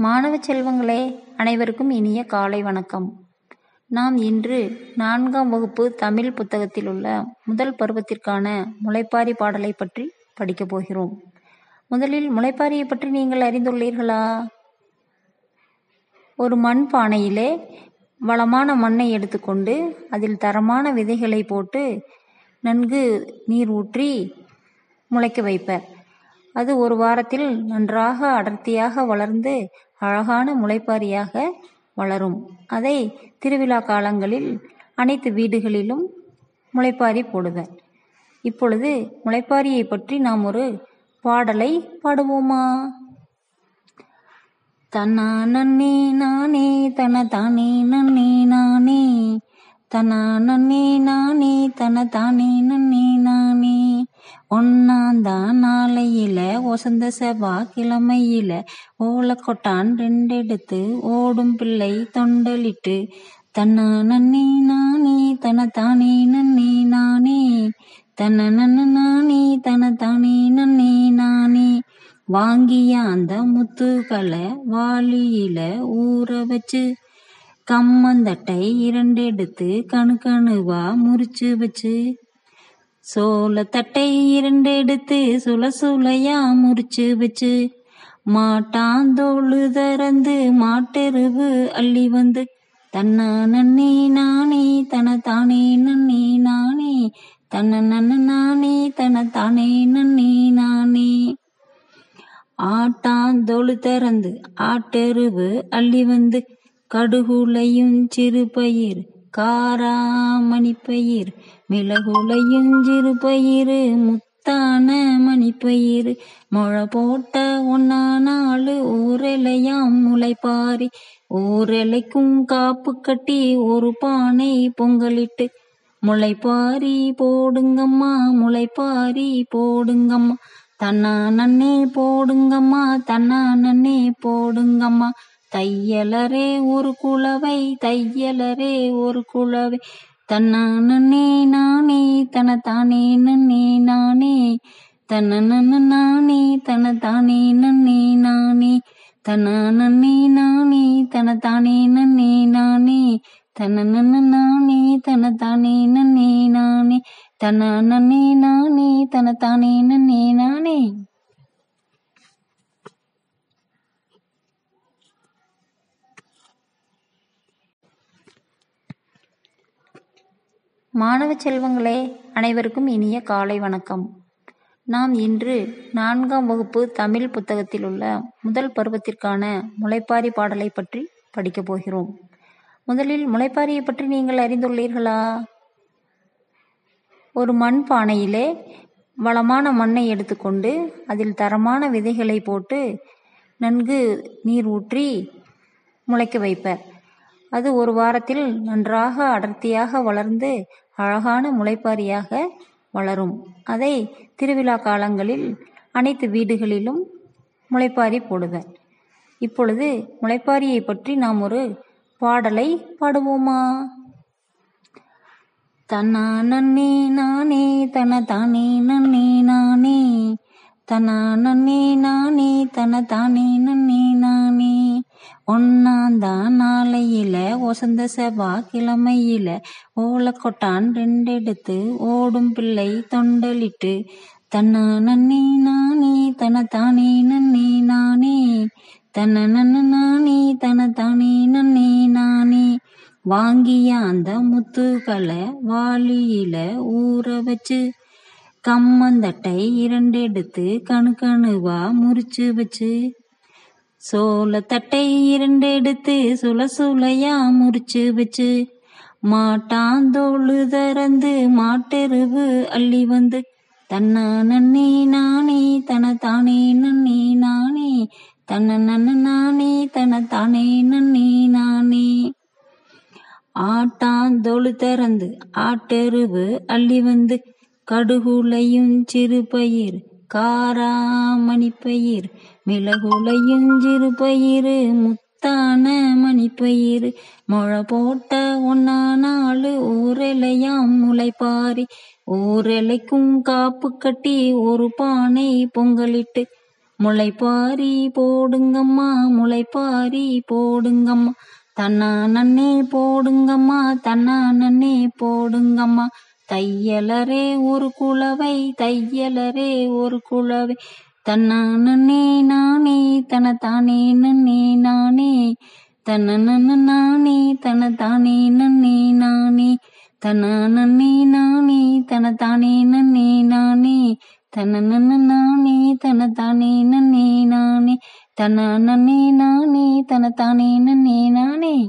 மாணவ செல்வங்களே அனைவருக்கும் இனிய காலை வணக்கம். நாம் இன்று நான்காம் வகுப்பு தமிழ் புத்தகத்தில் உள்ள முதல் பருவத்திற்கான முளைப்பாரி பாடலை பற்றி படிக்கப் போகிறோம். முதலில் முளைப்பாரியை பற்றி நீங்கள் அறிந்துள்ளீர்களா? ஒரு மண் பானையிலே வளமான மண்ணை எடுத்துக்கொண்டு அதில் தரமான விதைகளை போட்டு நன்கு நீர் ஊற்றி முளைக்க வைப்பர். அது ஒரு வாரத்தில் நன்றாக அடர்த்தியாக வளர்ந்து அழகான முளைப்பாரியாக வளரும். அதை திருவிழா காலங்களில் அனைத்து வீடுகளிலும் முளைப்பாரி போடுவர். இப்பொழுது முளைப்பாரியை பற்றி நாம் ஒரு பாடலை பாடுவோமா? தன்னா நன்னே நானே தன தானே நன்னே நானே தனா நன்னே நானே தன தானே நன்னே நானே. ஒன்னாந்தான் நாளையில ஒசந்த செவ்வாய்க்கிழமையில ஓலக்கொட்டான் ரெண்டெடுத்து ஓடும் பிள்ளை தொண்டலிட்டு தன்னா நன்னி நானே தன தானே நன்னே நானே தன்ன நன்ன நானே தன தானே நன்னே நானே வாங்கிய அந்த முத்துக்களை வாளியில ஊற வச்சு கம்மந்தட்டை இரண்டெடுத்து கணு கணுவா முறிச்சு வச்சு சோளத்தட்டை இரண்டெடுத்து சுல சுலையா முறிச்சு வச்சு மாட்டாந்தோளு திறந்து மாட்டெருவு அள்ளி வந்து தன்னா நன்னே நானே தன தானே நன்னே நானே தன்ன நன்ன நானே தன தானே நன்னே நானே. ஆட்டாந்தொழு திறந்து ஆட்டெருவு அள்ளி வந்து கடுகுலையும் சிறு பயிர் காராமணி பயிர் மிளகுலையும் பயிறு முத்தான மணிப்பயிறு மழை போட்ட ஒன்னா நாலு ஊரெலையாம் முளைப்பாரி. ஊரலைக்கும் காப்பு கட்டி ஒரு பானை பொங்கலிட்டு முளைப்பாரி போடுங்கம்மா முளைப்பாரி போடுங்கம்மா. தன்னா நன்னே போடுங்கம்மா தன்னா நன்னே போடுங்கம்மா. தையலரே ஒரு குளவை தையலரே ஒரு குளவை தன்னா நன்னே நானே தன தானே நன்னே நானே. தன நன்ன நானே தன தானே நன்னே நானே. தன நன்னே நானே தன தானே நன்னே நானே. தன நன்ன நானே தன தானே நன்னே நானே. தன நன்னே நானே தன தானே நன்னே நானே. மாணவ செல்வங்களே அனைவருக்கும் இனிய காலை வணக்கம். நாம் இன்று நான்காம் வகுப்பு தமிழ் புத்தகத்தில் உள்ள முதல் பருவத்திற்கான முளைப்பாரி பாடலை பற்றி படிக்கப் போகிறோம். முதலில் முளைப்பாரியை பற்றி நீங்கள் அறிந்துள்ளீர்களா? ஒரு மண் பானையிலே வளமான மண்ணை எடுத்துக்கொண்டு அதில் தரமான விதைகளை போட்டு நன்கு நீர் ஊற்றி முளைக்க வைப்பர். அது ஒரு வாரத்தில் நன்றாக அடர்த்தியாக வளர்ந்து அழகான முளைப்பாரியாக வளரும். அதை திருவிழா காலங்களில் அனைத்து வீடுகளிலும் முளைப்பாரி போடுவர். இப்பொழுது முளைப்பாரியை பற்றி நாம் ஒரு பாடலை பாடுவோமா? தன்னா நன்னே நானே தன தானே நன்னே நானே தனா நன்னே நானே தன தானே நன்னே நானே. ஒன்னாந்தான் நாளையில ஒசந்த செவ்வா கிழமையில ஓலக்கொட்டான் ரெண்டெடுத்து ஓடும் பிள்ளை தொண்டலிட்டு தன்னா நன்னி நானே தன தானே நன்னே நானே தன்ன நன்ன நானே தன தானே நன்னே நானே வாங்கிய அந்த முத்துக்களை வாளியில ஊற வச்சு கம்மந்தட்டை இரண்டெடுத்து கணு கணுவா முறிச்சு வச்சு சோளத்தட்டை இரண்டு எடுத்து சுல சுலையா முறிச்சு வச்சு மாட்டாந்தோளு திறந்து மாட்டெருவு அள்ளி வந்து தன்னா நன்னி நானே தன தானே நன்னி நானே தன்ன நன்ன நானே தன தானே நன்னி நானே. ஆட்டாந்தொழு திறந்து ஆட்டெருவு அள்ளி வந்து கடுகுலையும் சிறு பயிர் காராமணிப்பயிர் மிளகுலையுஞ்சிறு பயிறு முத்தான மணிப்பயிர் மழை போட்ட ஒன்னா நாலு ஊரலையாம் முளைப்பாரி ஊரலைக்கும் காப்பு கட்டி ஒரு பானை பொங்கலிட்டு முளைப்பாரி போடுங்கம்மா முளைப்பாரி போடுங்கம்மா தன்னா நன்னே போடுங்கம்மா தன்னா நன்னே போடுங்கம்மா தையலரே ஒரு குளவை தையலரே ஒரு குளவை தன்னே நானே தன தானே நன்னே நானே. தன்ன நானே தன தானே நன்னே நானே. தன நன்னே நானே தனத்தானே நன்னே நானே. தன நன்ன நானே தனத்தானே நன்னே நானே. தன நன்னே நானே தனத்தானே நன்னே நானே.